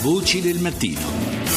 Voci del mattino.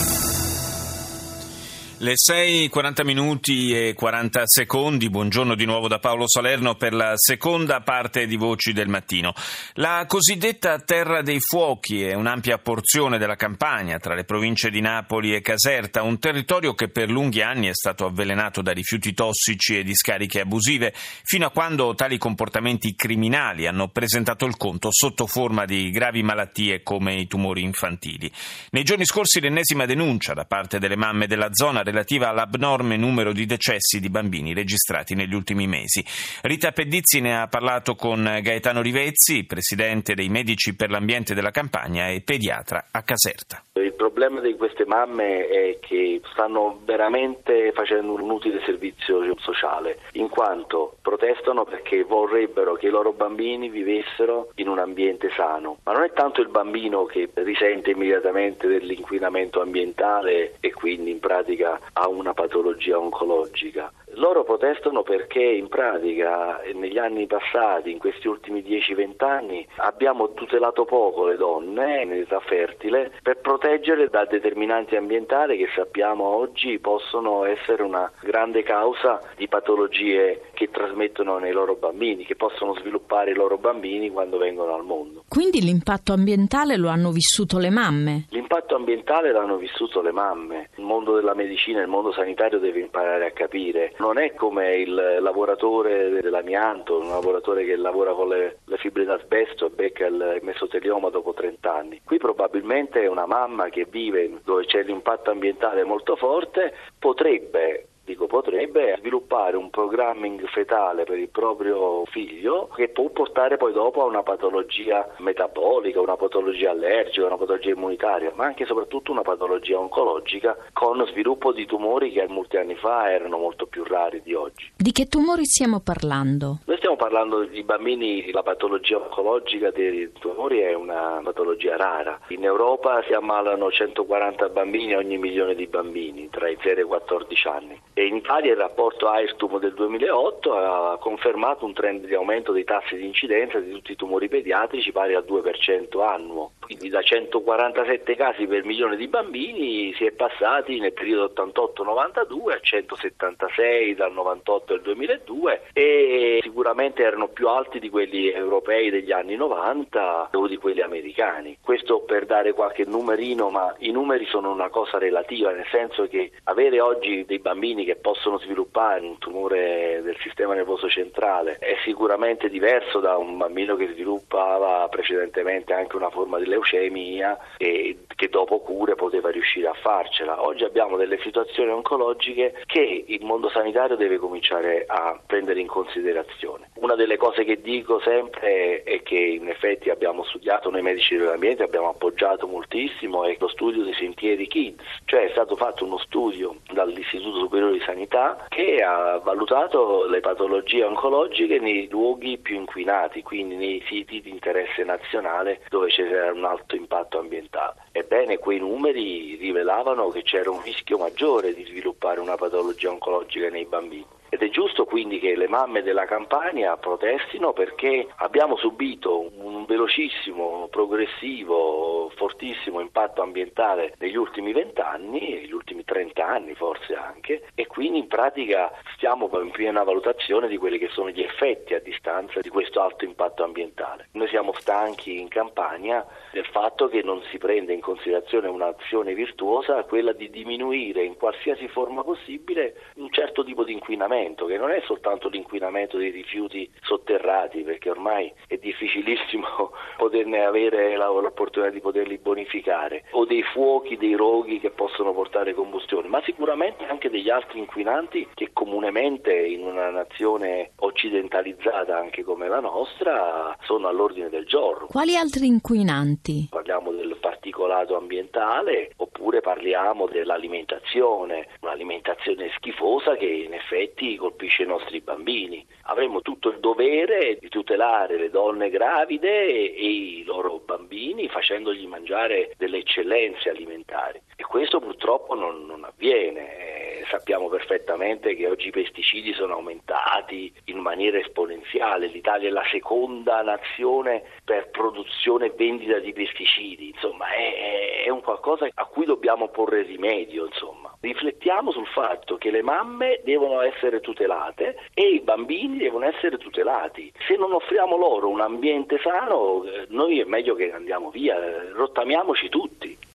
Le 6.40 minuti e 40 secondi, buongiorno di nuovo da Paolo Salerno per la seconda parte di Voci del Mattino. La cosiddetta Terra dei Fuochi è un'ampia porzione della campagna tra le province di Napoli e Caserta, un territorio che per lunghi anni è stato avvelenato da rifiuti tossici e discariche abusive, fino a quando tali comportamenti criminali hanno presentato il conto sotto forma di gravi malattie come i tumori infantili. Nei giorni scorsi l'ennesima denuncia da parte delle mamme della zona relativa all'abnorme numero di decessi di bambini registrati negli ultimi mesi. Rita Pedizzi ne ha parlato con Gaetano Rivezzi, presidente dei Medici per l'Ambiente della Campagna e pediatra a Caserta. Il problema di queste mamme è che stanno veramente facendo un utile servizio sociale, in quanto protestano perché vorrebbero che i loro bambini vivessero in un ambiente sano. Ma non è tanto il bambino che risente immediatamente dell'inquinamento ambientale e quindi in pratica ha una patologia oncologica. Loro protestano perché in pratica negli anni passati, in questi ultimi 10-20 anni, abbiamo tutelato poco le donne in età fertile per proteggere da determinanti ambientali che sappiamo oggi possono essere una grande causa di patologie che trasmettono nei loro bambini, che possono sviluppare i loro bambini quando vengono al mondo. Quindi l'impatto ambientale lo hanno vissuto le mamme? L'impatto ambientale l'hanno vissuto le mamme. Il mondo della medicina, il mondo sanitario deve imparare a capire non è come il lavoratore dell'amianto, un lavoratore che lavora con le, le fibre d'asbesto e becca il mesotelioma dopo 30 anni. Qui probabilmente una mamma che vive dove c'è l'impatto ambientale molto forte potrebbe dico potrebbe sviluppare un programming fetale per il proprio figlio che può portare poi dopo a una patologia metabolica, una patologia allergica, una patologia immunitaria, ma anche e soprattutto una patologia oncologica con sviluppo di tumori che molti anni fa erano molto più rari di oggi. Di che tumori stiamo parlando? Noi stiamo parlando di bambini, la patologia oncologica dei tumori è una patologia rara. In Europa si ammalano 140 bambini ogni milione di bambini tra i 0 e i 14 anni. E in Italia il rapporto AIRTUM del 2008 ha confermato un trend di aumento dei tassi di incidenza di tutti i tumori pediatrici pari al 2% annuo. Quindi da 147 casi per milione di bambini si è passati nel periodo 88-92 a 176 dal 98 al 2002 e sicuramente erano più alti di quelli europei degli anni 90 o di quelli americani. Questo per dare qualche numerino, ma i numeri sono una cosa relativa, nel senso che avere oggi dei bambini che possono sviluppare un tumore del sistema nervoso centrale è sicuramente diverso da un bambino che sviluppava precedentemente anche una forma di leucemia e che dopo cure poteva riuscire a farcela. Oggi abbiamo delle situazioni oncologiche che il mondo sanitario deve cominciare a prendere in considerazione. Una delle cose che dico sempre è che in effetti abbiamo studiato noi medici dell'ambiente, abbiamo appoggiato moltissimo è lo studio dei sentieri Kids, cioè è stato fatto uno studio dall'Istituto Superiore di Sanità che ha valutato le patologie oncologiche nei luoghi più inquinati, quindi nei siti di interesse nazionale dove c'era un alto impatto ambientale. Ebbene, quei numeri rivelavano che c'era un rischio maggiore di sviluppare una patologia oncologica nei bambini. Ed è giusto quindi che mamme della Campania protestino perché abbiamo subito un velocissimo, progressivo, fortissimo impatto ambientale negli ultimi vent'anni, negli ultimi trent'anni forse quindi in pratica stiamo in piena valutazione di quelli che sono gli effetti a distanza di questo alto impatto ambientale. Noi siamo stanchi in Campania del fatto che non si prende in considerazione un'azione virtuosa, quella di diminuire in qualsiasi forma possibile un certo tipo di inquinamento, che non è soltanto l'inquinamento dei rifiuti sotterrati, perché ormai è difficilissimo poterne avere l'opportunità di poterli bonificare, o dei fuochi, dei roghi che possono portare combustione, ma sicuramente anche degli altri inquinanti che comunemente in una nazione occidentalizzata anche come la nostra sono all'ordine del giorno. Quali altri inquinanti? Parliamo del particolato ambientale oppure parliamo dell'alimentazione, un'alimentazione schifosa che in effetti colpisce i nostri bambini. Avremmo tutto il dovere di tutelare le donne gravide e i loro bambini facendogli mangiare delle eccellenze alimentari e questo purtroppo non, non avviene. Eh, sappiamo perfettamente che oggi i pesticidi sono aumentati in maniera esponenziale, l'Italia è la seconda nazione per produzione e vendita di pesticidi, insomma è, è un qualcosa a cui dobbiamo porre rimedio, insomma. Riflettiamo sul fatto che le mamme devono essere tutelate e i bambini devono essere tutelati. Se non offriamo loro un ambiente sano, eh, noi è meglio che andiamo via, rottamiamoci tutti.